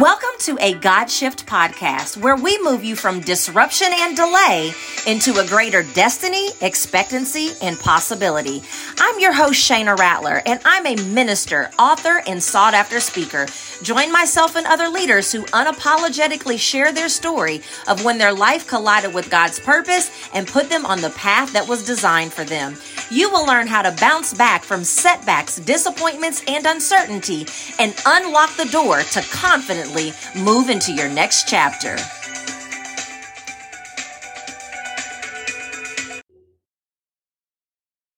Welcome to a God Shift podcast where we move you from disruption and delay into a greater destiny, expectancy, and possibility. I'm your host, Shana Rattler, and I'm a minister, author, and sought after speaker. Join myself and other leaders who unapologetically share their story of when their life collided with God's purpose and put them on the path that was designed for them. You will learn how to bounce back from setbacks, disappointments, and uncertainty and unlock the door to confidently move into your next chapter.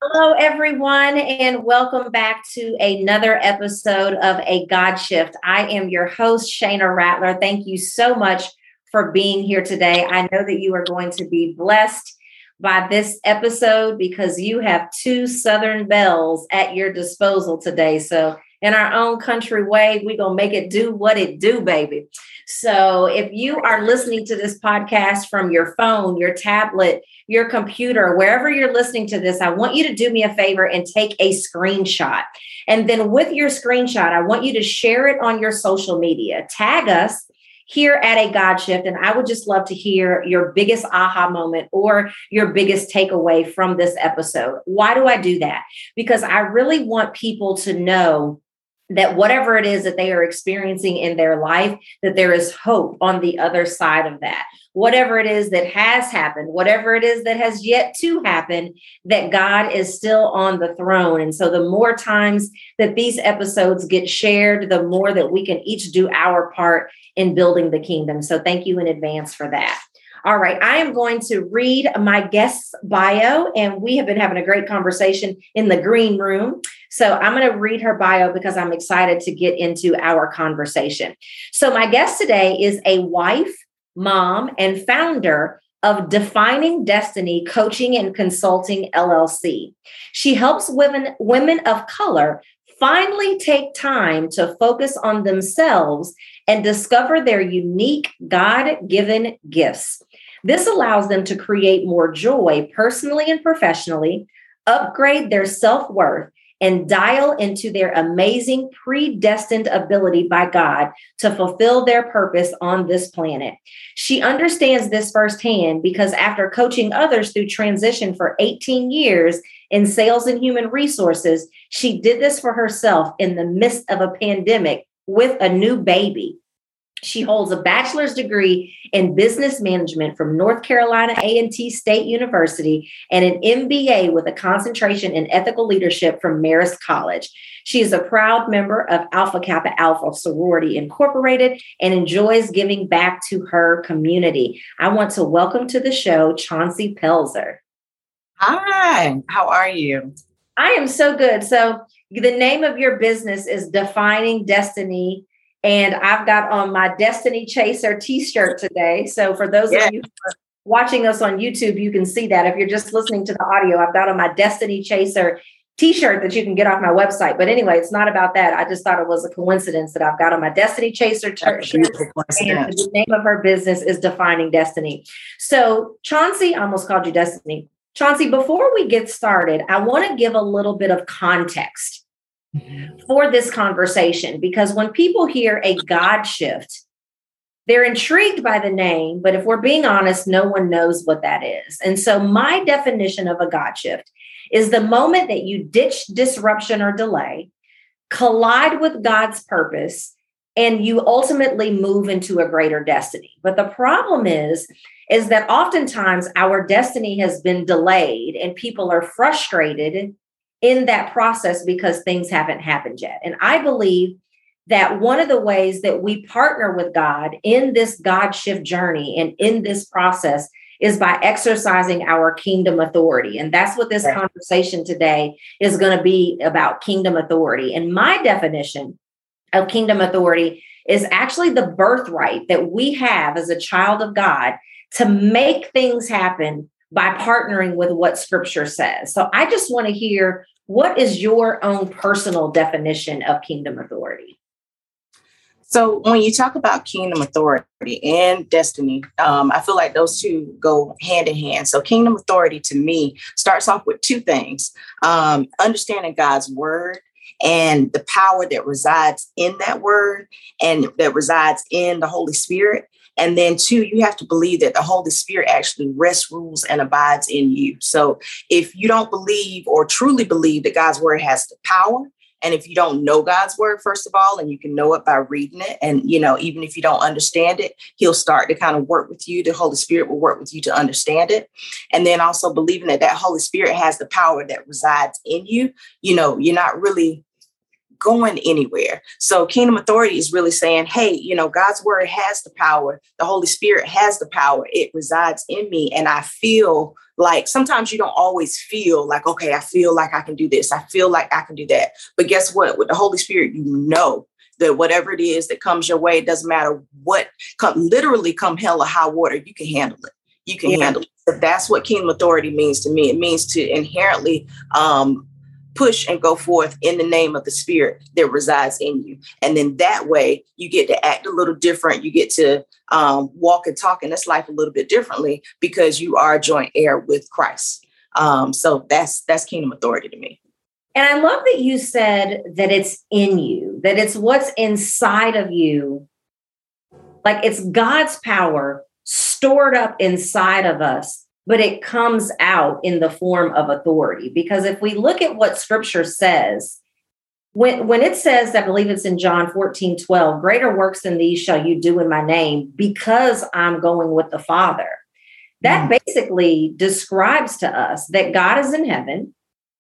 Hello, everyone, and welcome back to another episode of A God Shift. I am your host, Shana Rattler. Thank you so much for being here today. I know that you are going to be blessed by this episode because you have two Southern Belles at your disposal today. So, in our own country way, we're going to make it do what it do, baby. So, if you are listening to this podcast from your phone, your tablet, your computer, wherever you're listening to this, I want you to do me a favor and take a screenshot. And then with your screenshot, I want you to share it on your social media. Tag us here at a God Shift. And I would just love to hear your biggest aha moment or your biggest takeaway from this episode. Why do I do that? Because I really want people to know that whatever it is that they are experiencing in their life that there is hope on the other side of that. Whatever it is that has happened whatever it is that has yet to happen that god is still on the throne. And so the more times that these episodes get shared the more that we can each do our part in building the kingdom. So thank you in advance for that. All right, I am going to read my guest's bio, and we have been having a great conversation in the green room. So I'm going to read her bio because I'm excited to get into our conversation. So, my guest today is a wife, mom, and founder of Defining Destiny Coaching and Consulting LLC. She helps women, women of color finally take time to focus on themselves and discover their unique God given gifts. This allows them to create more joy personally and professionally, upgrade their self worth, and dial into their amazing predestined ability by God to fulfill their purpose on this planet. She understands this firsthand because after coaching others through transition for 18 years in sales and human resources, she did this for herself in the midst of a pandemic with a new baby. She holds a bachelor's degree in business management from North Carolina A&T State University and an MBA with a concentration in ethical leadership from Marist College. She is a proud member of Alpha Kappa Alpha Sorority Incorporated and enjoys giving back to her community. I want to welcome to the show Chauncey Pelzer. Hi, how are you? I am so good. So, the name of your business is Defining Destiny and I've got on my Destiny Chaser t shirt today. So for those of you watching us on YouTube, you can see that. If you're just listening to the audio, I've got on my Destiny Chaser t-shirt that you can get off my website. But anyway, it's not about that. I just thought it was a coincidence that I've got on my Destiny Chaser t shirt. And the name of her business is Defining Destiny. So Chauncey, I almost called you Destiny. Chauncey, before we get started, I want to give a little bit of context Mm-hmm. for this conversation because when people hear a God shift, they're intrigued by the name, but if we're being honest, no one knows what that is. And so, my definition of a God shift is the moment that you ditch disruption or delay, collide with God's purpose, and you ultimately move into a greater destiny. But the problem is, is that oftentimes our destiny has been delayed and people are frustrated in that process because things haven't happened yet. And I believe that one of the ways that we partner with God in this God shift journey and in this process is by exercising our kingdom authority. And that's what this right. conversation today is going to be about kingdom authority. And my definition of kingdom authority is actually the birthright that we have as a child of God to make things happen by partnering with what scripture says. So I just want to hear what is your own personal definition of kingdom authority? So, when you talk about kingdom authority and destiny, um, I feel like those two go hand in hand. So, kingdom authority to me starts off with two things um, understanding God's word and the power that resides in that word and that resides in the Holy Spirit. And then, two, you have to believe that the Holy Spirit actually rests, rules, and abides in you. So, if you don't believe or truly believe that God's word has the power, and if you don't know God's word, first of all, and you can know it by reading it, and you know, even if you don't understand it, He'll start to kind of work with you. The Holy Spirit will work with you to understand it. And then also believing that that Holy Spirit has the power that resides in you. You know, you're not really going anywhere. So kingdom authority is really saying, hey, you know, God's word has the power. The Holy Spirit has the power. It resides in me. And I feel like sometimes you don't always feel like, okay, I feel like I can do this. I feel like I can do that. But guess what? With the Holy Spirit, you know that whatever it is that comes your way, it doesn't matter what come literally come hell or high water, you can handle it. You can yeah. handle it. That's what kingdom authority means to me. It means to inherently um, push and go forth in the name of the spirit that resides in you. And then that way you get to act a little different. You get to um, walk and talk in this life a little bit differently because you are joint heir with Christ. Um, so that's that's kingdom authority to me. And I love that you said that it's in you, that it's what's inside of you. Like it's God's power stored up inside of us but it comes out in the form of authority. Because if we look at what scripture says, when, when it says, I believe it's in John 14, 12, greater works than these shall you do in my name because I'm going with the Father. That mm-hmm. basically describes to us that God is in heaven.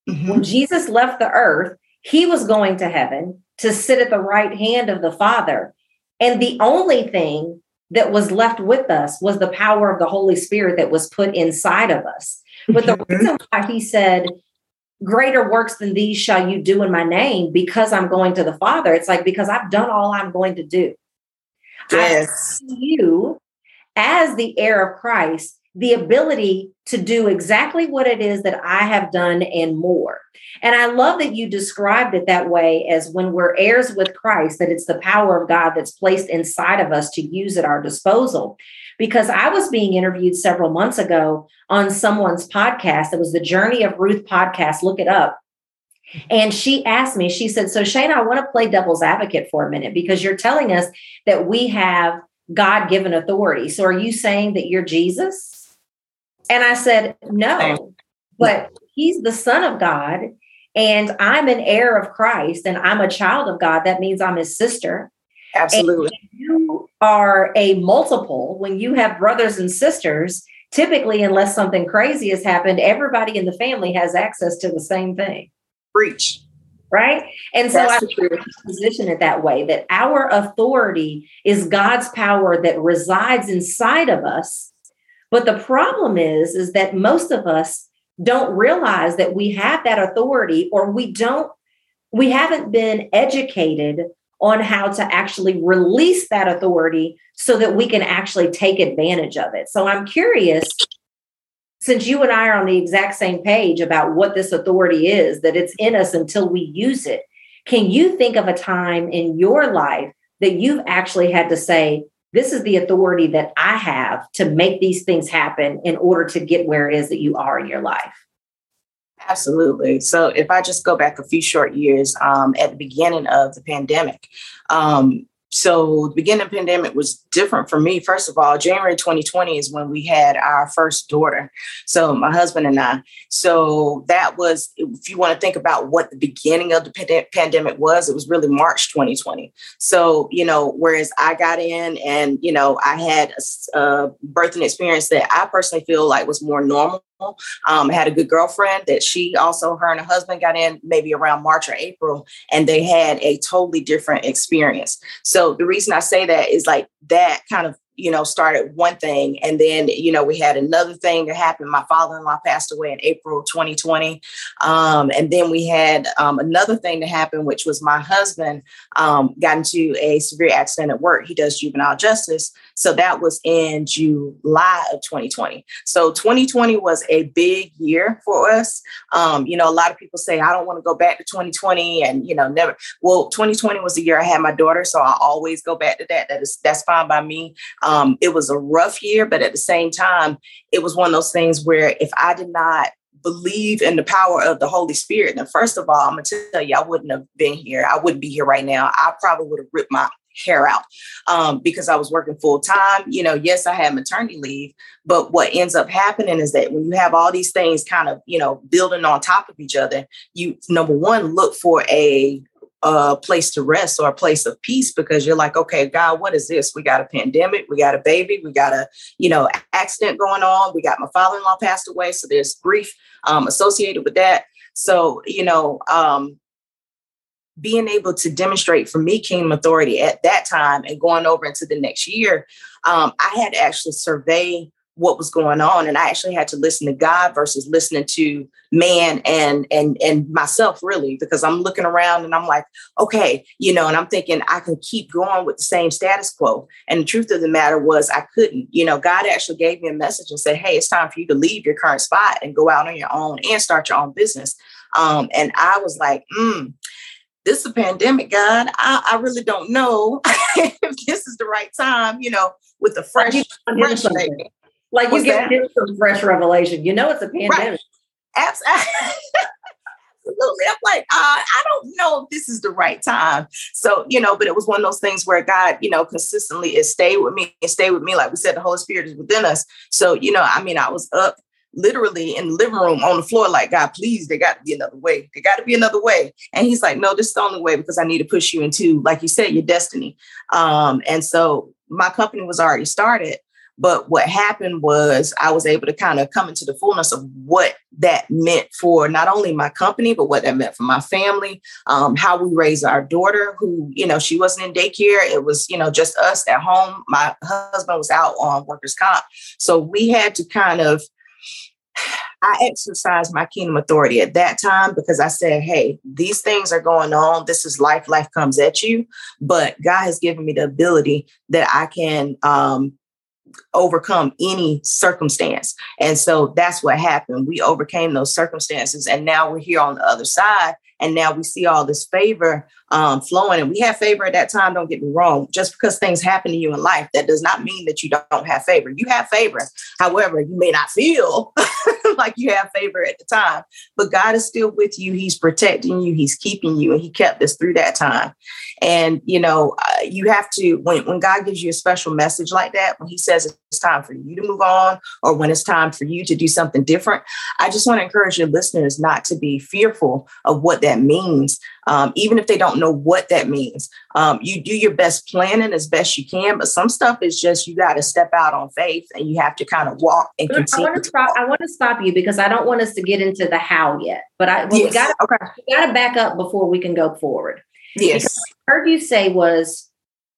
Mm-hmm. When Jesus left the earth, he was going to heaven to sit at the right hand of the Father. And the only thing that was left with us was the power of the Holy Spirit that was put inside of us. But the reason why he said, Greater works than these shall you do in my name because I'm going to the Father, it's like, because I've done all I'm going to do. Yes. you as the heir of Christ the ability to do exactly what it is that I have done and more. And I love that you described it that way as when we're heirs with Christ, that it's the power of God that's placed inside of us to use at our disposal. Because I was being interviewed several months ago on someone's podcast. It was the Journey of Ruth podcast. Look it up. And she asked me, she said, So Shane, I want to play devil's advocate for a minute because you're telling us that we have God given authority. So are you saying that you're Jesus? And I said, No, oh. but he's the son of God. And I'm an heir of Christ and I'm a child of God. That means I'm his sister. Absolutely. you are a multiple. When you have brothers and sisters, typically, unless something crazy has happened, everybody in the family has access to the same thing. Preach. Right. And so That's I position it that way that our authority is God's power that resides inside of us but the problem is, is that most of us don't realize that we have that authority or we don't, we haven't been educated on how to actually release that authority so that we can actually take advantage of it. So I'm curious, since you and I are on the exact same page about what this authority is, that it's in us until we use it. Can you think of a time in your life that you've actually had to say, this is the authority that I have to make these things happen in order to get where it is that you are in your life. Absolutely. So, if I just go back a few short years, um, at the beginning of the pandemic, um, so the beginning of the pandemic was different for me. First of all, January 2020 is when we had our first daughter. So my husband and I. So that was, if you want to think about what the beginning of the pandemic was, it was really March 2020. So, you know, whereas I got in and, you know, I had a, a birthing experience that I personally feel like was more normal um, had a good girlfriend that she also, her and her husband got in maybe around March or April, and they had a totally different experience. So the reason I say that is like that kind of you know, started one thing. And then, you know, we had another thing that happened. My father in law passed away in April 2020. Um, and then we had um, another thing that happened, which was my husband um, got into a severe accident at work. He does juvenile justice. So that was in July of 2020. So 2020 was a big year for us. Um, you know, a lot of people say, I don't want to go back to 2020 and, you know, never. Well, 2020 was the year I had my daughter. So I always go back to that. That is, that's fine by me. Um, it was a rough year, but at the same time, it was one of those things where if I did not believe in the power of the Holy Spirit, then first of all, I'm gonna tell you, I wouldn't have been here. I wouldn't be here right now. I probably would have ripped my hair out um, because I was working full time. You know, yes, I had maternity leave, but what ends up happening is that when you have all these things kind of, you know, building on top of each other, you number one look for a a place to rest or a place of peace because you're like, okay, God, what is this? We got a pandemic, we got a baby, we got a, you know, accident going on. We got my father-in-law passed away. So there's grief um, associated with that. So, you know, um, being able to demonstrate for me kingdom authority at that time and going over into the next year, um, I had to actually survey what was going on and i actually had to listen to god versus listening to man and and and myself really because i'm looking around and i'm like okay you know and i'm thinking i can keep going with the same status quo. And the truth of the matter was i couldn't you know god actually gave me a message and said hey it's time for you to leave your current spot and go out on your own and start your own business. Um, and i was like mm, this is a pandemic, God. I, I really don't know if this is the right time, you know, with the fresh, fresh like you get some fresh revelation. You know, it's a pandemic. Right. Absolutely. I'm like, uh, I don't know if this is the right time. So, you know, but it was one of those things where God, you know, consistently is stay with me and stay with me. Like we said, the Holy Spirit is within us. So, you know, I mean, I was up literally in the living room on the floor, like, God, please, there got to be another way. There got to be another way. And he's like, no, this is the only way because I need to push you into, like you said, your destiny. Um, and so my company was already started. But what happened was I was able to kind of come into the fullness of what that meant for not only my company, but what that meant for my family, um, how we raised our daughter, who, you know, she wasn't in daycare. It was, you know, just us at home. My husband was out on workers' comp. So we had to kind of, I exercised my kingdom authority at that time because I said, hey, these things are going on. This is life. Life comes at you. But God has given me the ability that I can um, overcome any circumstance. And so that's what happened. We overcame those circumstances. And now we're here on the other side. And now we see all this favor um, flowing. And we have favor at that time. Don't get me wrong. Just because things happen to you in life, that does not mean that you don't have favor. You have favor. However, you may not feel like you have favor at the time, but God is still with you. He's protecting you. He's keeping you. And He kept us through that time. And, you know, uh, you have to, when, when God gives you a special message like that, when He says it's time for you to move on or when it's time for you to do something different, I just want to encourage your listeners not to be fearful of what that means um, even if they don't know what that means. Um, you do your best planning as best you can, but some stuff is just you got to step out on faith and you have to kind of walk and continue. I want to stop. I want to stop you because I don't want us to get into the how yet, but I well, yes. we got okay. we got to back up before we can go forward. Yes, heard you say was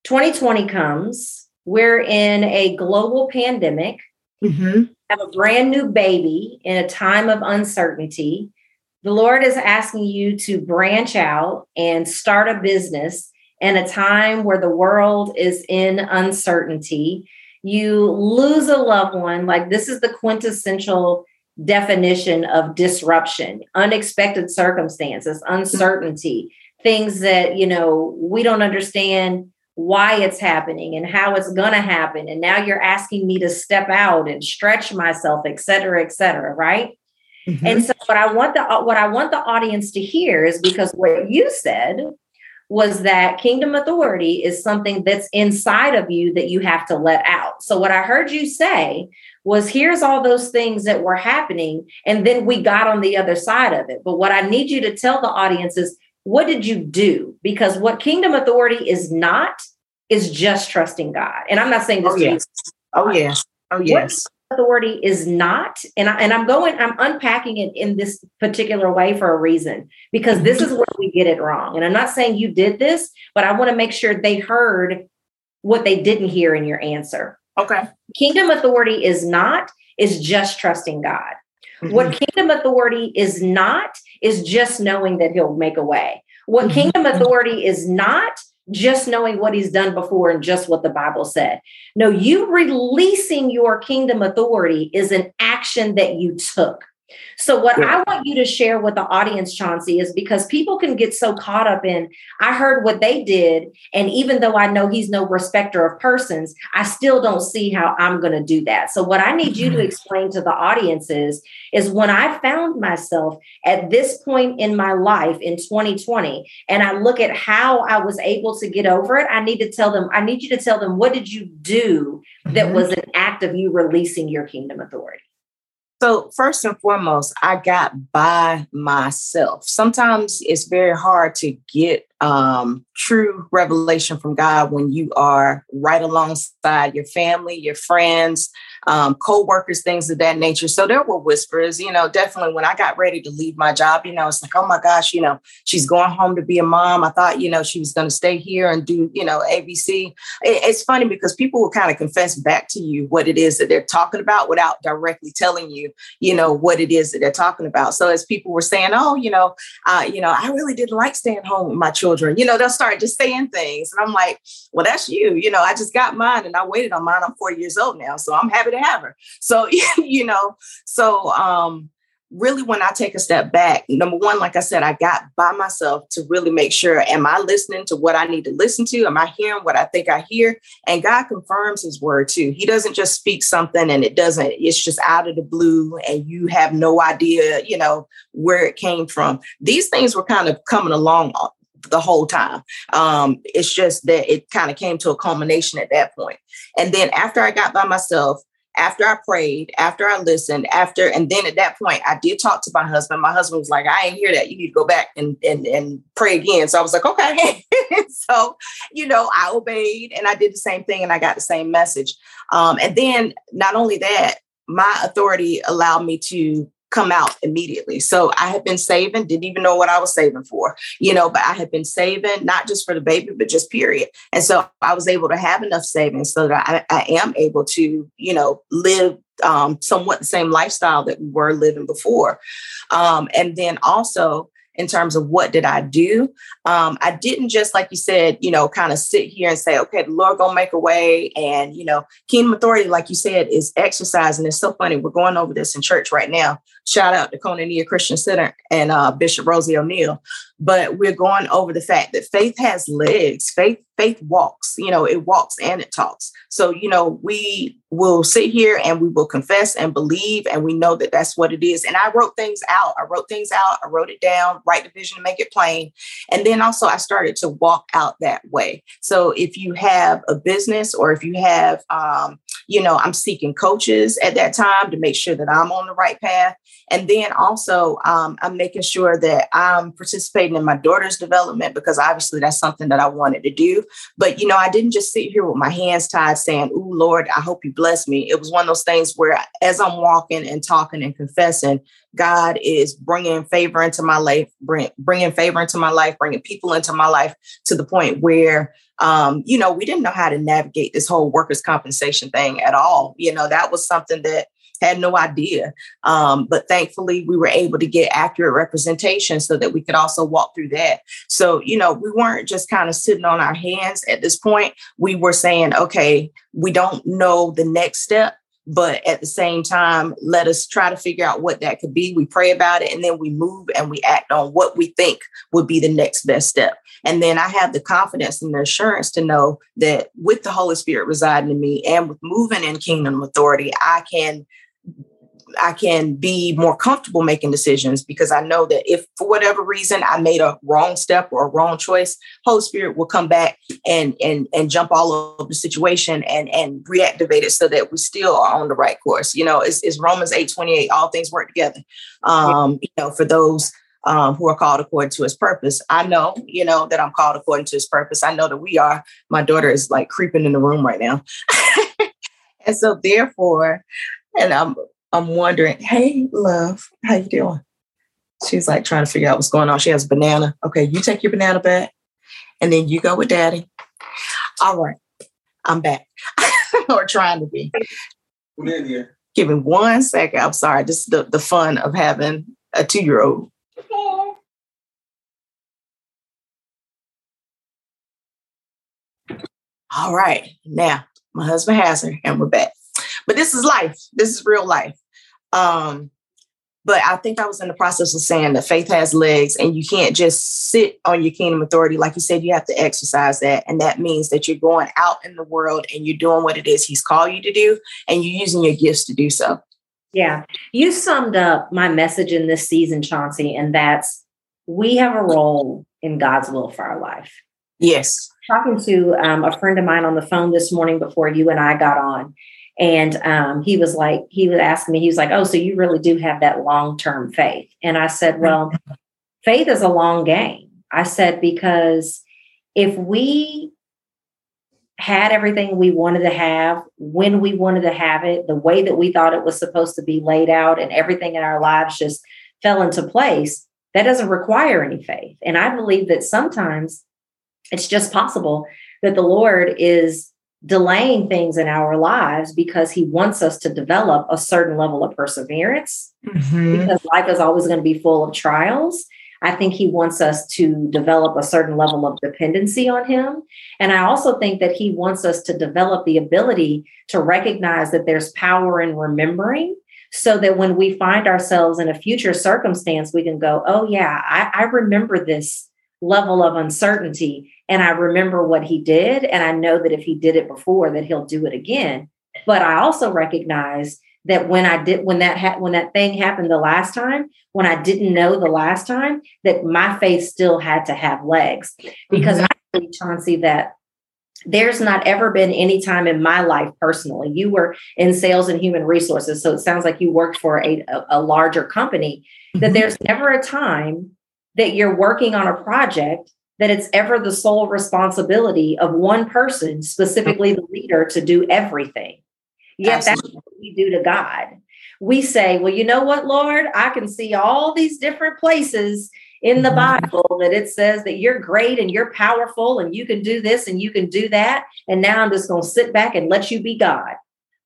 2020 comes. We're in a global pandemic. Mm-hmm. Have a brand new baby in a time of uncertainty the Lord is asking you to branch out and start a business in a time where the world is in uncertainty. You lose a loved one, like this is the quintessential definition of disruption, unexpected circumstances, uncertainty, things that, you know, we don't understand why it's happening and how it's going to happen. And now you're asking me to step out and stretch myself, et cetera, et cetera, right? Mm-hmm. And so what I want the what I want the audience to hear is because what you said was that kingdom authority is something that's inside of you that you have to let out. So what I heard you say was here's all those things that were happening and then we got on the other side of it. But what I need you to tell the audience is what did you do? Because what kingdom authority is not is just trusting God. And I'm not saying this oh, yes. Oh yes. Oh yes authority is not and, I, and i'm going i'm unpacking it in this particular way for a reason because this is where we get it wrong. And i'm not saying you did this but i want to make sure they heard what they didn't hear in your answer. Okay. Kingdom authority is not is just trusting god. Mm-hmm. what kingdom authority is not is just knowing that he'll make a way. What mm-hmm. kingdom authority is not just knowing what he's done before and just what the Bible said. No, you releasing your kingdom authority is an action that you took. So, what yeah. I want you to share with the audience, Chauncey, is because people can get so caught up in, I heard what they did. And even though I know he's no respecter of persons, I still don't see how I'm going to do that. So, what I need you to mm-hmm. explain to the audience is, is when I found myself at this point in my life in 2020, and I look at how I was able to get over it, I need to tell them, I need you to tell them, what did you do that mm-hmm. was an act of you releasing your kingdom authority? So, first and foremost, I got by myself. Sometimes it's very hard to get um, true revelation from God when you are right alongside your family, your friends, um, co-workers, things of that nature. So there were whispers, you know, definitely when I got ready to leave my job, you know, it's like, oh my gosh, you know, she's going home to be a mom. I thought, you know, she was going to stay here and do, you know, ABC. It, it's funny because people will kind of confess back to you what it is that they're talking about without directly telling you, you know, what it is that they're talking about. So as people were saying, oh, you know, uh, you know, I really didn't like staying home with my children, you know, they'll start just saying things. And I'm like, well, that's you. You know, I just got mine and I waited on mine. I'm 40 years old now. So I'm happy to have her. So, you know, so um, really when I take a step back, number one, like I said, I got by myself to really make sure, am I listening to what I need to listen to? Am I hearing what I think I hear? And God confirms his word too. He doesn't just speak something and it doesn't, it's just out of the blue and you have no idea, you know, where it came from. These things were kind of coming along the whole time. Um, it's just that it kind of came to a culmination at that point. And then after I got by myself, after I prayed, after I listened, after, and then at that point, I did talk to my husband. My husband was like, I ain't hear that. You need to go back and and, and pray again. So I was like, okay. so, you know, I obeyed and I did the same thing and I got the same message. Um, and then not only that, my authority allowed me to come out immediately. So I had been saving, didn't even know what I was saving for, you know, but I had been saving not just for the baby, but just period. And so I was able to have enough savings so that I, I am able to, you know, live um, somewhat the same lifestyle that we were living before. Um, and then also, in terms of what did I do. Um, I didn't just, like you said, you know, kind of sit here and say, okay, the Lord gonna make a way. And, you know, kingdom authority, like you said, is exercise. And it's so funny. We're going over this in church right now. Shout out to Koinonia Christian Center and uh, Bishop Rosie O'Neal but we're going over the fact that faith has legs. Faith faith walks you know it walks and it talks. So you know we will sit here and we will confess and believe and we know that that's what it is. And i wrote things out. I wrote things out. I wrote it down write the vision to make it plain. And then also i started to walk out that way. So if you have a business or if you have um, you know i'm seeking coaches at that time to make sure that i'm on the right path and then also um, i'm making sure that i'm participating in my daughter's development because obviously that's something that I wanted to do. But, you know, I didn't just sit here with my hands tied saying, Oh, Lord, I hope you bless me. It was one of those things where as I'm walking and talking and confessing, God is bringing favor into my life, bring, bringing favor into my life, bringing people into my life to the point where, um, you know, we didn't know how to navigate this whole workers' compensation thing at all. You know, that was something that had no idea. Um, but thankfully, we were able to get accurate representation so that we could also walk through that. So, you know, we weren't just kind of sitting on our hands at this point. We were saying, okay, we don't know the next step. But at the same time, let us try to figure out what that could be. We pray about it and then we move and we act on what we think would be the next best step. And then I have the confidence and the assurance to know that with the Holy Spirit residing in me and with moving in kingdom authority, I can I can be more comfortable making decisions because I know that if for whatever reason I made a wrong step or a wrong choice, Holy Spirit will come back and and and jump all over the situation and and reactivate it so that we still are on the right course. You know, it's, it's Romans 8 28, all things work together. Um, you know, for those um, who are called according to his purpose. I know, you know, that I'm called according to his purpose. I know that we are. My daughter is like creeping in the room right now. and so therefore, and I'm I'm wondering, hey, love, how you doing? She's like trying to figure out what's going on. She has a banana. Okay, you take your banana back, and then you go with daddy. All right, I'm back, or trying to be. Give me one second. I'm sorry. This is the, the fun of having a two year old. All right, now my husband has her, and we're back. But this is life. This is real life. Um, but I think I was in the process of saying that faith has legs and you can't just sit on your kingdom authority. Like you said, you have to exercise that. And that means that you're going out in the world and you're doing what it is He's called you to do and you're using your gifts to do so. Yeah. You summed up my message in this season, Chauncey, and that's we have a role in God's will for our life. Yes. Talking to um, a friend of mine on the phone this morning before you and I got on, and um, he was like, he was asking me, he was like, oh, so you really do have that long term faith. And I said, well, faith is a long game. I said, because if we had everything we wanted to have when we wanted to have it, the way that we thought it was supposed to be laid out, and everything in our lives just fell into place, that doesn't require any faith. And I believe that sometimes it's just possible that the Lord is delaying things in our lives because he wants us to develop a certain level of perseverance mm-hmm. because life is always going to be full of trials. I think he wants us to develop a certain level of dependency on him. And I also think that he wants us to develop the ability to recognize that there's power in remembering so that when we find ourselves in a future circumstance, we can go, oh, yeah, I, I remember this level of uncertainty and I remember what he did. And I know that if he did it before, that he'll do it again. But I also recognize that when I did, when that ha- when that thing happened the last time, when I didn't know the last time, that my faith still had to have legs. Because mm-hmm. I believe, Chauncey, that there's not ever been any time in my life personally. You were in sales and human resources, so it sounds like you worked for a, a larger company. Mm-hmm. That there's never a time that you're working on a project that it's ever the sole responsibility of one person, specifically the leader, to do everything. Yet Absolutely. that's what we do to God. We say, well, you know what, Lord, I can see all these different places in the mm-hmm. Bible that it says that you're great and you're powerful and you can do this and you can do that. And now I'm just going to sit back and let you be God.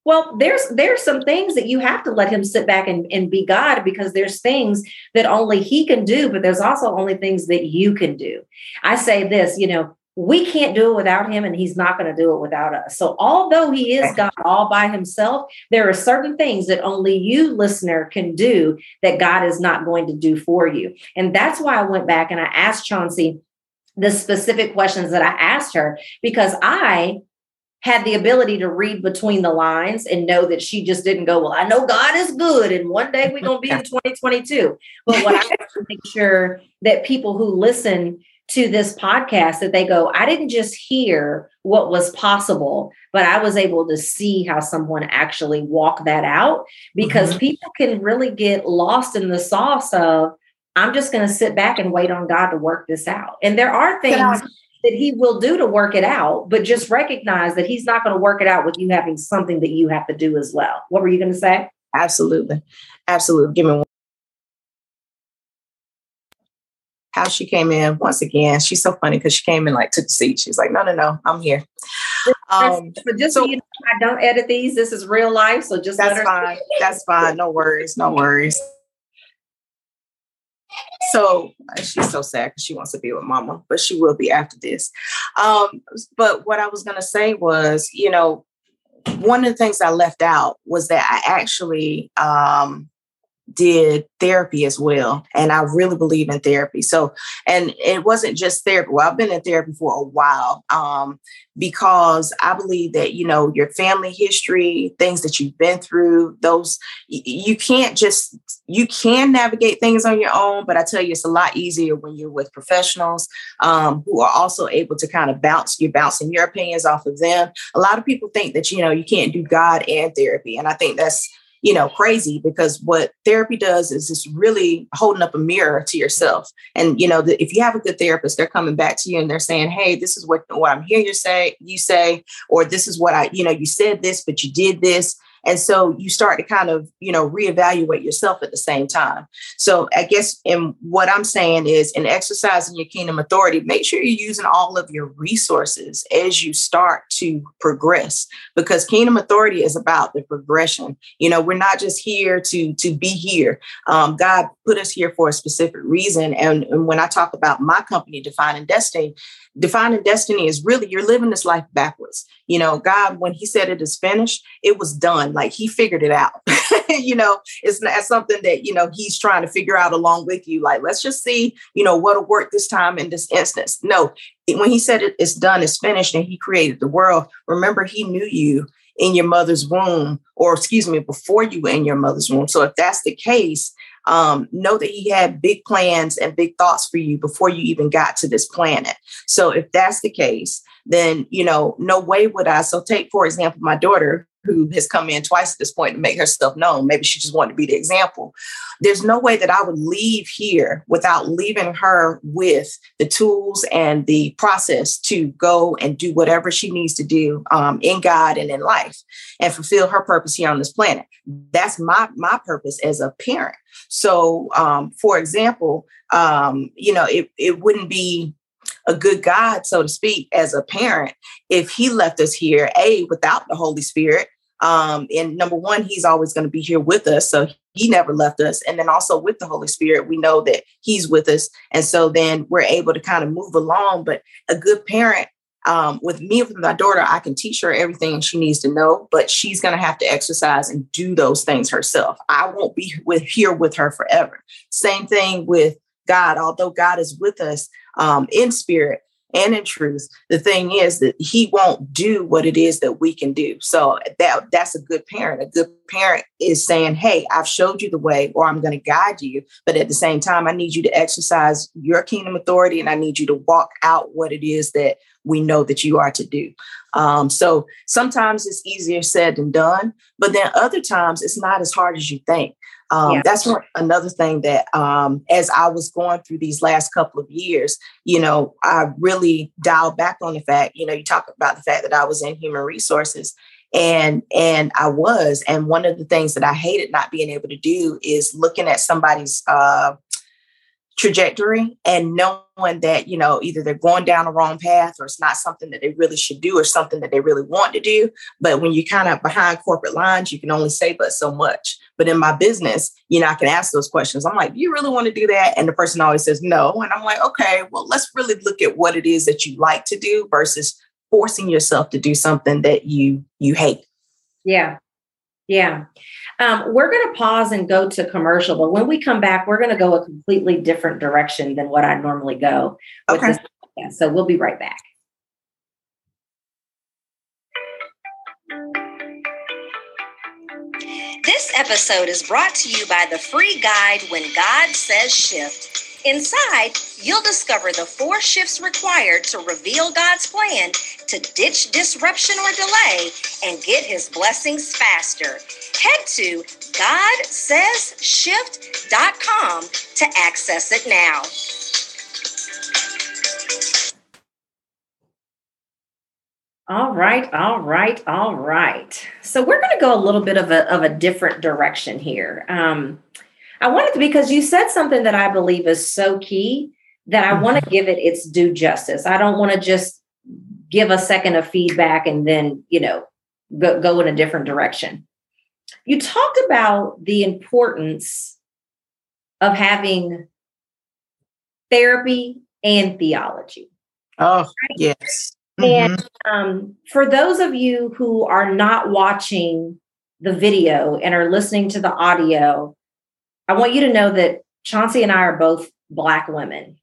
Well, there's there's some things that you have to let him sit back and, and be God because there's things that only he can do, but there's also only things that you can do. I say this, you know, we can't do it without him and he's not going to do it without us. So although he is God all by himself, there are certain things that only you listener can do that God is not going to do for you. And that's why I went back and I asked Chauncey the specific questions that I asked her because I had the ability to read between the lines and know that she just didn't go, Well, I know God is good, and one day we're going to be in 2022. But what I want to make sure that people who listen to this podcast that they go, I didn't just hear what was possible, but I was able to see how someone actually walked that out because mm-hmm. people can really get lost in the sauce of, I'm just going to sit back and wait on God to work this out. And there are things that he will do to work it out, but just recognize that he's not going to work it out with you having something that you have to do as well. What were you going to say? Absolutely. Absolutely. Give me one. How she came in once again. She's so funny because she came in like took the seat. She's like, no, no, no, I'm here. Um, but just so, so you know, I don't edit these. This is real life. So just that's fine. That's fine. No worries. No worries. So she's so sad because she wants to be with mama, but she will be after this. Um, but what I was going to say was, you know, one of the things I left out was that I actually um, did therapy as well. And I really believe in therapy. So, and it wasn't just therapy. Well, I've been in therapy for a while um, because I believe that, you know, your family history, things that you've been through, those, you can't just, you can navigate things on your own. But I tell you, it's a lot easier when you're with professionals um, who are also able to kind of bounce, you're bouncing your opinions off of them. A lot of people think that, you know, you can't do God and therapy. And I think that's, you know, crazy because what therapy does is it's really holding up a mirror to yourself. And, you know, the, if you have a good therapist, they're coming back to you and they're saying, Hey, this is what, what I'm hearing you say, you say, or this is what I, you know, you said this, but you did this. And so you start to kind of, you know, reevaluate yourself at the same time. So I guess in what I'm saying is in exercising your kingdom authority, make sure you're using all of your resources as you start to progress because kingdom authority is about the progression. You know, we're not just here to to be here. Um, God put us here for a specific reason. And, and when I talk about my company, Defining Destiny, defining destiny is really you're living this life backwards. You know, God, when He said it is finished, it was done. Like he figured it out. you know, it's not something that, you know, he's trying to figure out along with you. Like, let's just see, you know, what'll work this time in this instance. No, when he said it, it's done, it's finished, and he created the world, remember, he knew you in your mother's womb, or excuse me, before you were in your mother's womb. So if that's the case, um, know that he had big plans and big thoughts for you before you even got to this planet. So if that's the case, then you know, no way would I. So take, for example, my daughter who has come in twice at this point to make herself known. Maybe she just wanted to be the example. There's no way that I would leave here without leaving her with the tools and the process to go and do whatever she needs to do um, in God and in life and fulfill her purpose here on this planet. That's my my purpose as a parent. So, um, for example, um, you know, it, it wouldn't be a good God, so to speak, as a parent, if he left us here, A, without the Holy Spirit. Um, and number one, he's always going to be here with us. So he never left us. And then also with the Holy Spirit, we know that he's with us. And so then we're able to kind of move along. But a good parent, um, with me, with my daughter, I can teach her everything she needs to know, but she's going to have to exercise and do those things herself. I won't be with here with her forever. Same thing with God. Although God is with us, um, in spirit and in truth. The thing is that he won't do what it is that we can do. So that that's a good parent. A good parent is saying, "Hey, I've showed you the way, or I'm going to guide you, but at the same time, I need you to exercise your kingdom authority, and I need you to walk out what it is that we know that you are to do." Um, so sometimes it's easier said than done, but then other times it's not as hard as you think. Um, yeah. That's one, another thing that, um, as I was going through these last couple of years, you know, I really dialed back on the fact. You know, you talk about the fact that I was in human resources, and and I was, and one of the things that I hated not being able to do is looking at somebody's uh, trajectory and knowing that you know either they're going down the wrong path or it's not something that they really should do or something that they really want to do. But when you're kind of behind corporate lines you can only say but so much. But in my business you know i can ask those questions. I'm like do you really want to do that? And the person always says no. And i'm like okay well let's really look at what it is that you like to do versus forcing yourself to do something that you you hate. Yeah. Yeah um, we're going to pause and go to commercial, but when we come back, we're going to go a completely different direction than what I normally go. Okay. so we'll be right back. This episode is brought to you by the free guide When God Says Shift. Inside, you'll discover the four shifts required to reveal God's plan to ditch disruption or delay and get his blessings faster head to GodSaysShift.com to access it now. All right, all right, all right. So we're going to go a little bit of a, of a different direction here. Um, I wanted to, because you said something that I believe is so key that I want to mm-hmm. give it its due justice. I don't want to just give a second of feedback and then, you know, go, go in a different direction. You talked about the importance of having therapy and theology. Oh, right? yes. Mm-hmm. And um, for those of you who are not watching the video and are listening to the audio, I want you to know that Chauncey and I are both Black women.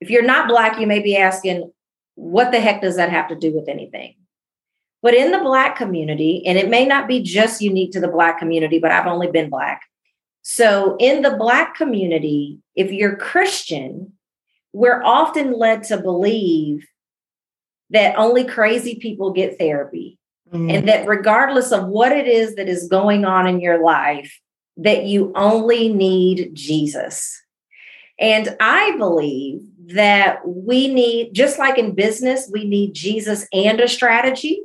If you're not Black, you may be asking, what the heck does that have to do with anything? But in the Black community, and it may not be just unique to the Black community, but I've only been Black. So in the Black community, if you're Christian, we're often led to believe that only crazy people get therapy. Mm-hmm. And that regardless of what it is that is going on in your life, that you only need Jesus. And I believe that we need, just like in business, we need Jesus and a strategy.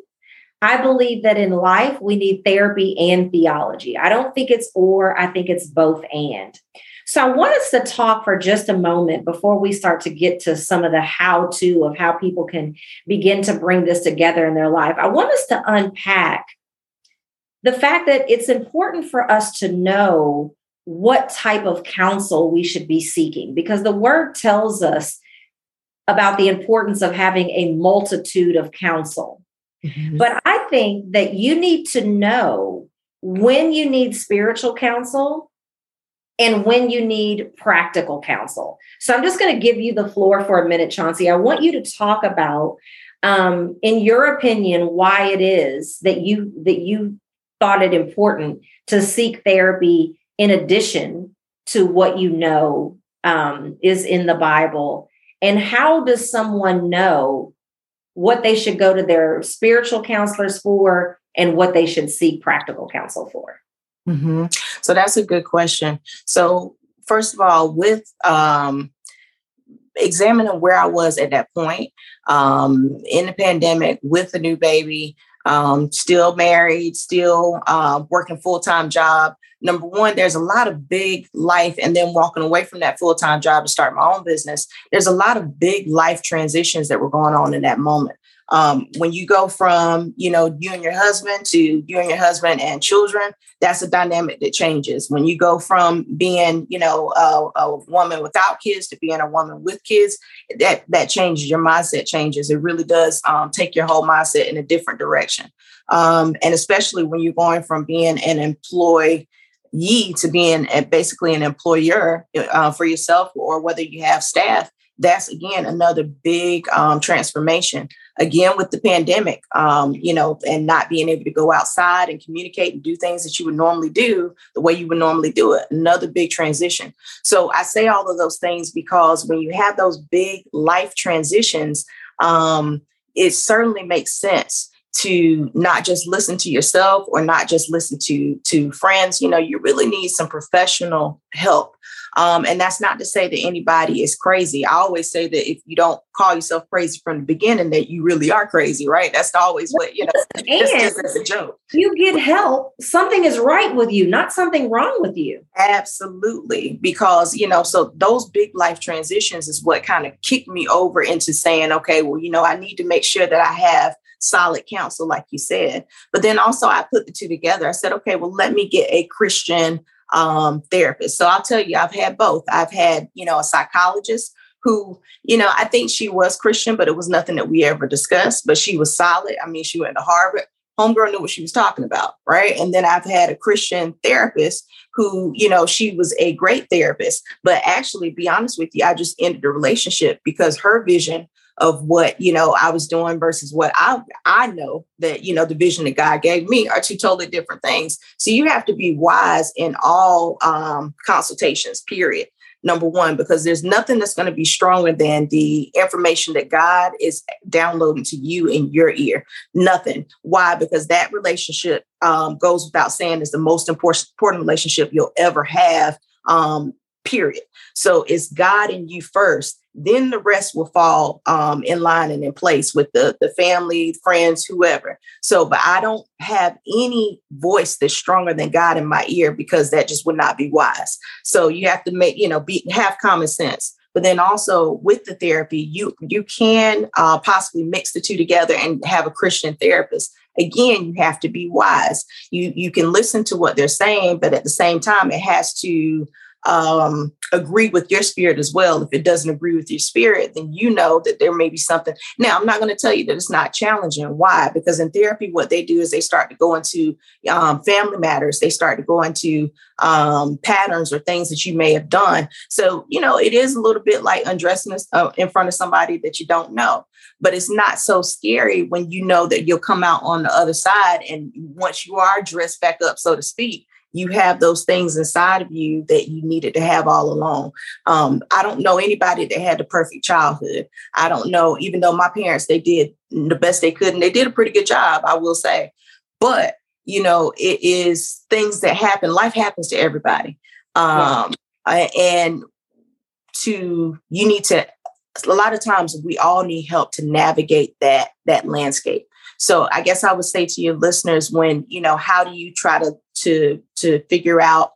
I believe that in life, we need therapy and theology. I don't think it's or, I think it's both and. So I want us to talk for just a moment before we start to get to some of the how to of how people can begin to bring this together in their life. I want us to unpack the fact that it's important for us to know what type of counsel we should be seeking because the word tells us about the importance of having a multitude of counsel Mm-hmm. But I think that you need to know when you need spiritual counsel and when you need practical counsel. So I'm just going to give you the floor for a minute, Chauncey. I want you to talk about, um, in your opinion, why it is that you that you thought it important to seek therapy in addition to what you know um, is in the Bible, and how does someone know what they should go to their spiritual counselors for and what they should seek practical counsel for? Mm-hmm. So that's a good question. So, first of all, with um, examining where I was at that point um, in the pandemic with a new baby, um, still married, still uh, working full time job. Number one, there's a lot of big life, and then walking away from that full time job to start my own business. There's a lot of big life transitions that were going on in that moment. Um, when you go from, you know, you and your husband to you and your husband and children, that's a dynamic that changes. When you go from being, you know, a, a woman without kids to being a woman with kids, that that changes. Your mindset changes. It really does um, take your whole mindset in a different direction. Um, and especially when you're going from being an employee ye to being basically an employer uh, for yourself or whether you have staff that's again another big um, transformation. Again with the pandemic um, you know and not being able to go outside and communicate and do things that you would normally do the way you would normally do it another big transition. So i say all of those things because when you have those big life transitions um, it certainly makes sense to not just listen to yourself or not just listen to to friends. You know you really need some professional help um, and that's not to say that anybody is crazy. I always say that if you don't call yourself crazy from the beginning, that you really are crazy, right? That's always what, you know, and just as a joke. You get help, something is right with you, not something wrong with you. Absolutely. Because, you know, so those big life transitions is what kind of kicked me over into saying, okay, well, you know, I need to make sure that I have solid counsel, like you said. But then also I put the two together. I said, okay, well, let me get a Christian um, therapist. So I'll tell you, I've had both. I've had, you know, a psychologist who, you know, I think she was Christian, but it was nothing that we ever discussed, but she was solid. I mean, she went to Harvard. Homegirl knew what she was talking about, right? And then I've had a Christian therapist who, you know, she was a great therapist. But actually, be honest with you, I just ended the relationship because her vision of what you know I was doing versus what I I know that you know the vision that God gave me are two totally different things. So you have to be wise in all um, consultations. Period. Number one, because there's nothing that's going to be stronger than the information that God is downloading to you in your ear. Nothing. Why? Because that relationship um, goes without saying is the most important, relationship you'll ever have um, period. So it's God and you first. Then the rest will fall um, in line and in place with the, the family, friends, whoever. So, but I don't have any voice that's stronger than God in my ear because that just would not be wise. So you have to make, you know, be have common sense. But then also with the therapy, you you can uh, possibly mix the two together and have a Christian therapist again you have to be wise you you can listen to what they're saying but at the same time it has to um, agree with your spirit as well. If it doesn't agree with your spirit, then you know that there may be something. Now, I'm not going to tell you that it's not challenging. Why? Because in therapy, what they do is they start to go into um, family matters, they start to go into um, patterns or things that you may have done. So, you know, it is a little bit like undressing uh, in front of somebody that you don't know. But it's not so scary when you know that you'll come out on the other side. And once you are dressed back up, so to speak, you have those things inside of you that you needed to have all along. Um, I don't know anybody that had the perfect childhood. I don't know, even though my parents, they did the best they could and they did a pretty good job, I will say. But, you know, it is things that happen. Life happens to everybody. Um, yeah. And to, you need to, a lot of times we all need help to navigate that, that landscape. So I guess I would say to your listeners, when you know, how do you try to to to figure out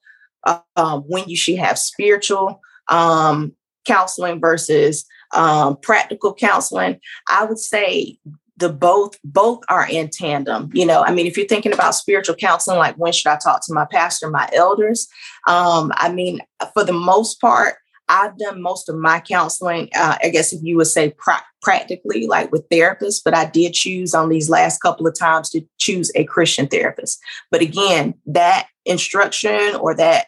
um, when you should have spiritual um, counseling versus um, practical counseling? I would say the both both are in tandem you know i mean if you're thinking about spiritual counseling like when should i talk to my pastor my elders um i mean for the most part I've done most of my counseling, uh, I guess if you would say pra- practically, like with therapists, but I did choose on these last couple of times to choose a Christian therapist. But again, that instruction or that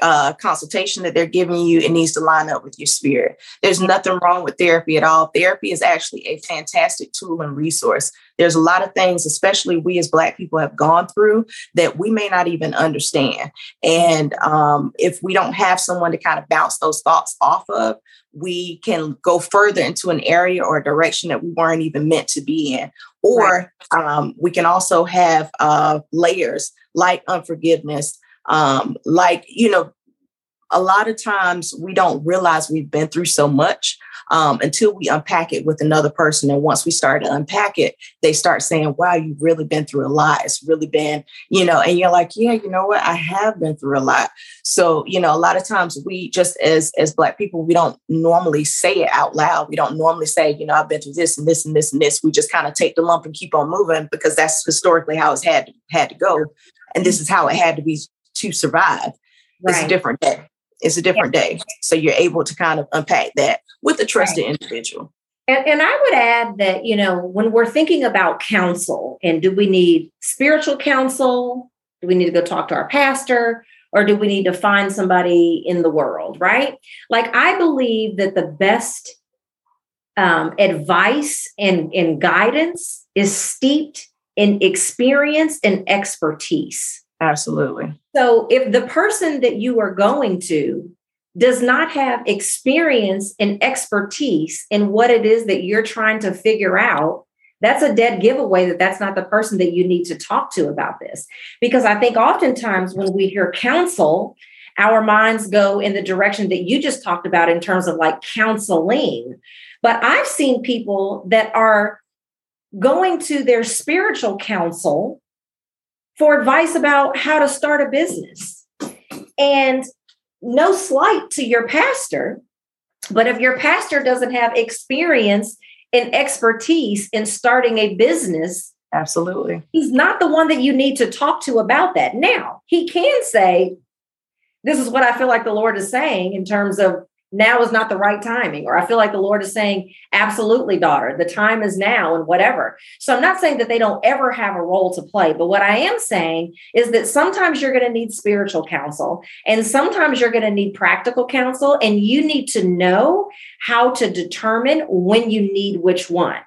uh, consultation that they're giving you, it needs to line up with your spirit. There's nothing wrong with therapy at all. Therapy is actually a fantastic tool and resource. There's a lot of things, especially we as Black people have gone through, that we may not even understand. And um, if we don't have someone to kind of bounce those thoughts off of, we can go further into an area or a direction that we weren't even meant to be in. Or right. um, we can also have uh, layers like unforgiveness, um, like, you know, a lot of times we don't realize we've been through so much um, until we unpack it with another person. And once we start to unpack it, they start saying, wow, you've really been through a lot. It's really been, you know, and you're like, yeah, you know what? I have been through a lot. So, you know, a lot of times we just as as black people, we don't normally say it out loud. We don't normally say, you know, I've been through this and this and this and this. We just kind of take the lump and keep on moving because that's historically how it's had to, had to go. And this is how it had to be to survive. Right. It's a different day. It's a different yeah. day. So you're able to kind of unpack that with a trusted right. individual. And, and, I would add that, you know, when we're thinking about counsel and do we need spiritual counsel? Do we need to go talk to our pastor? Or do we need to find somebody in the world, right? Like, I believe that the best um, advice and, and guidance is steeped in experience and expertise. Absolutely. So if the person that you are going to does not have experience and expertise in what it is that you're trying to figure out, that's a dead giveaway that that's not the person that you need to talk to about this. Because I think oftentimes when we hear counsel, our minds go in the direction that you just talked about in terms of like counseling. But I've seen people that are going to their spiritual counsel for advice about how to start a business. And no slight to your pastor, but if your pastor doesn't have experience and expertise in starting a business, absolutely, he's not the one that you need to talk to about that. Now, he can say, This is what I feel like the Lord is saying in terms of now is not the right timing or i feel like the lord is saying absolutely daughter the time is now and whatever. So i'm not saying that they don't ever have a role to play but what i am saying is that sometimes you're going to need spiritual counsel and sometimes you're going to need practical counsel and you need to know how to determine when you need which one.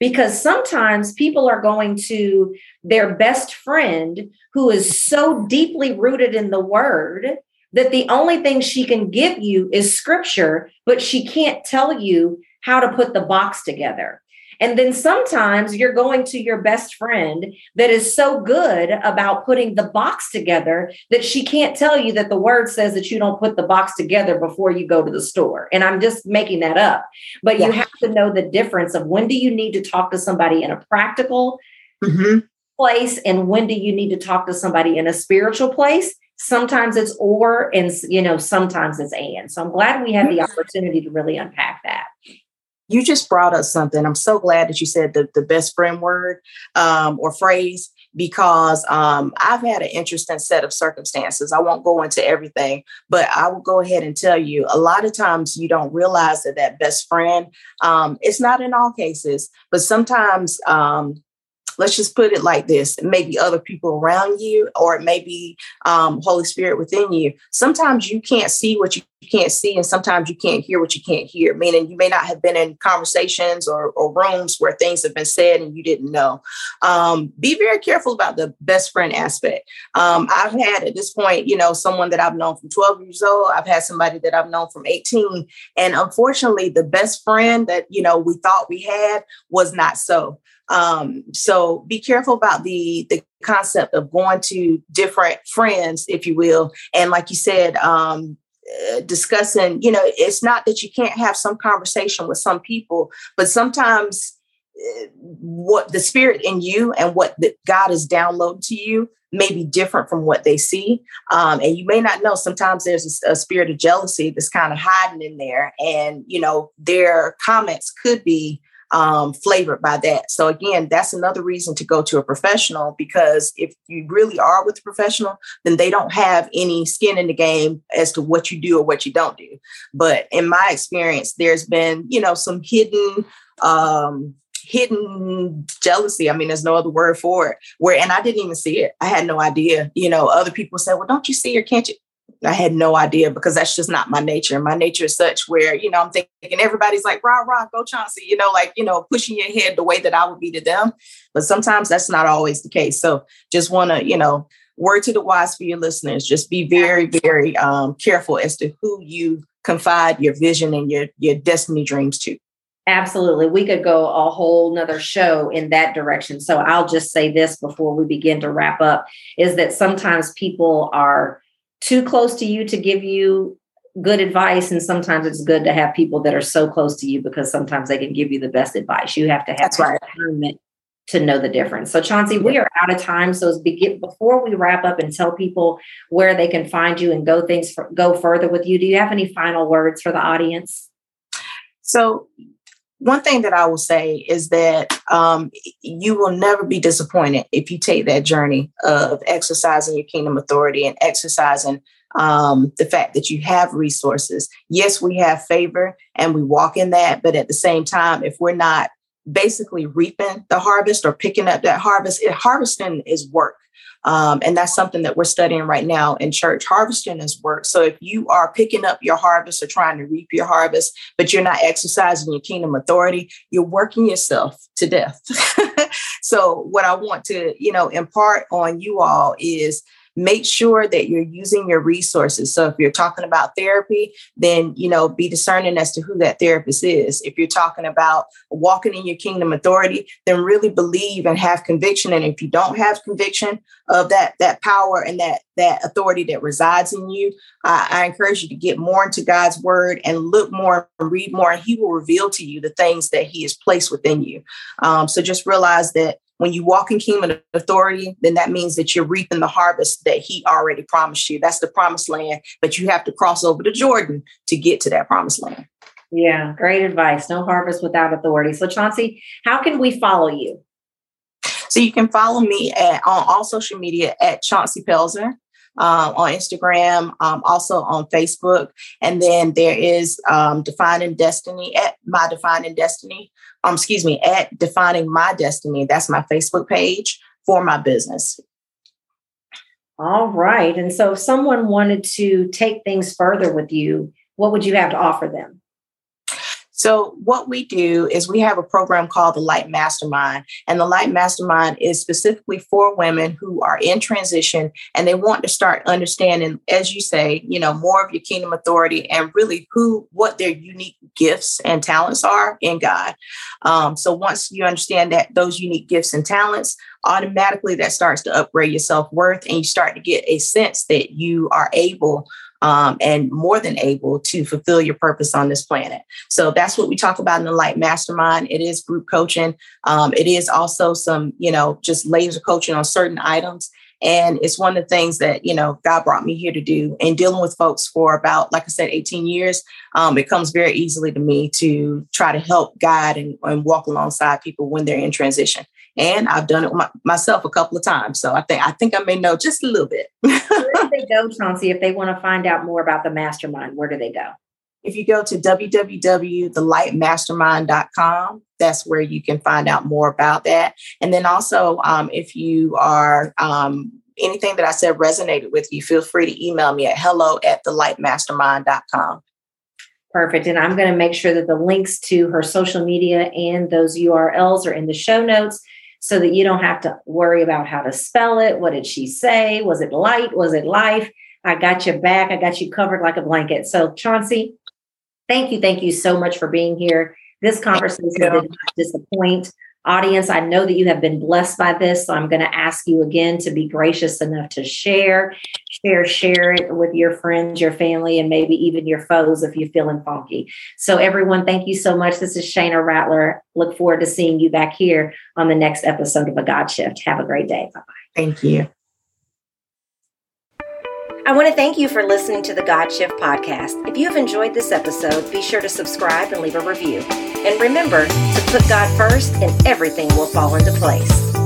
Because sometimes people are going to their best friend who is so deeply rooted in the word that the only thing she can give you is scripture, but she can't tell you how to put the box together. And then sometimes you're going to your best friend that is so good about putting the box together that she can't tell you that the word says that you don't put the box together before you go to the store. And I'm just making that up. But yeah. you have to know the difference of when do you need to talk to somebody in a practical mm-hmm. place and when do you need to talk to somebody in a spiritual place sometimes it's or and you know sometimes it's and. So i'm glad we had the opportunity to really unpack that. You just brought up something. I'm so glad that you said the, the best friend word um, or phrase because um, i've had an interesting set of circumstances. I won't go into everything but i will go ahead and tell you a lot of times you don't realize that that best friend um, it's not in all cases but sometimes um, let's just put it like this maybe other people around you or it may be um, holy spirit within you. Sometimes you can't see what you can't see and sometimes you can't hear what you can't hear meaning you may not have been in conversations or, or rooms where things have been said and you didn't know. Um, be very careful about the best friend aspect. Um, i've had at this point you know someone that i've known from 12 years old i've had somebody that i've known from 18 and unfortunately the best friend that you know we thought we had was not so. Um, so be careful about the the concept of going to different friends, if you will, and like you said, um, uh, discussing. You know, it's not that you can't have some conversation with some people, but sometimes uh, what the spirit in you and what the, God has downloaded to you may be different from what they see. Um, and you may not know, sometimes there's a, a, spirit of jealousy that's kind of hiding in there. And, you know, their comments could be um, flavored by that. So again, that's another reason to go to a professional because if you really are with a professional, then they don't have any skin in the game as to what you do or what you don't do. But in my experience, there's been, you know, some hidden um hidden jealousy. I mean, there's no other word for it. Where and I didn't even see it. I had no idea. You know, other people said, "Well, don't you see or can't you?" I had no idea because that's just not my nature. My nature is such where, you know, I'm thinking everybody's like, rah, rah, go Chauncey, you know, like, you know, pushing your head the way that I would be to them. But sometimes that's not always the case. So just want to, you know, word to the wise for your listeners, just be very, very um, careful as to who you confide your vision and your, your destiny dreams to. Absolutely. We could go a whole nother show in that direction. So I'll just say this before we begin to wrap up is that sometimes people are too close to you to give you good advice and sometimes it's good to have people that are so close to you because sometimes they can give you the best advice. You have to have That's right. discernment to know the difference. So chauncey we are out of time. So begin, before we wrap up and tell people where they can find you and go things for, go further with you do you have any final words for the audience? So one thing that I will say is that um, you will never be disappointed if you take that journey of exercising your kingdom authority and exercising um, the fact that you have resources. Yes, we have favor and we walk in that, but at the same time, if we're not basically reaping the harvest or picking up that harvest, it, harvesting is work. Um, and that's something that we're studying right now in church. Harvesting is work. So if you are picking up your harvest or trying to reap your harvest, but you're not exercising your kingdom authority, you're working yourself to death. so what I want to, you know, impart on you all is make sure that you're using your resources. So if you're talking about therapy, then you know be discerning as to who that therapist is. If you're talking about walking in your kingdom authority, then really believe and have conviction. And if you don't have conviction of that that power and that that authority that resides in you, I, encourage you to get more into God's word and look more and read more, and He will reveal to you the things that He has placed within you. Um, so just realize that when you walk in kingdom authority, then that means that you're reaping the harvest that he already promised you. That's the promised land, but you have to cross over to Jordan to get to that promised land. Yeah, great advice. No harvest without authority. So, Chauncey, how can we follow you? So, you can follow me at, on all social media at Chauncey Pelzer. Um, on Instagram, um, also on Facebook. And then there is um, Defining Destiny at My Defining Destiny um, excuse me, at Defining My Destiny. That's my Facebook page for my business. All right. And so if someone wanted to take things further with you, what would you have to offer them? So, what we do is we have a program called the Light Mastermind. And the Light Mastermind is specifically for women who are in transition and they want to start understanding, as you say, you know, more of your kingdom authority and really who, what their unique gifts and talents are in God. Um, so, once you understand that those unique gifts and talents, automatically that starts to upgrade your self worth and you start to get a sense that you are able um, and more than able to fulfill your purpose on this planet. So that's what we talk about in the Light Mastermind. It is group coaching. Um, it is also some, you know, just laser coaching on certain items. And it's one of the things that, you know, God brought me here to do. And dealing with folks for about, like I said, 18 years, um, it comes very easily to me to try to help guide and, and walk alongside people when they're in transition and I've done it my, myself a couple of times. So I think I think I may know just a little bit. where do they go, Chauncey, if they want to find out more about the mastermind? Where do they go? If you go to www.thelightmastermind.com, that's where you can find out more about that. And then also, um, if you are um, anything that I said resonated with you, feel free to email me at hello at thelightmastermind.com. Perfect. And I'm going to make sure that the links to her social media and those URLs are in the show notes so that you don't have to worry about how to spell it. What did she say? Was it light? Was it life? I got you back. I got you covered like a blanket. So, Chauncey, thank you. Thank you so much for being here. This conversation did not disappoint. Audience, I know that you have been blessed by this, so I'm going to ask you again to be gracious enough to share, share, share it with your friends, your family, and maybe even your foes if you're feeling funky. So, everyone, thank you so much. This is Shana Rattler. Look forward to seeing you back here on the next episode of A God Shift. Have a great day. Bye bye. Thank you. I want to thank you for listening to the God Shift podcast. If you have enjoyed this episode, be sure to subscribe and leave a review. And remember to put God first, and everything will fall into place.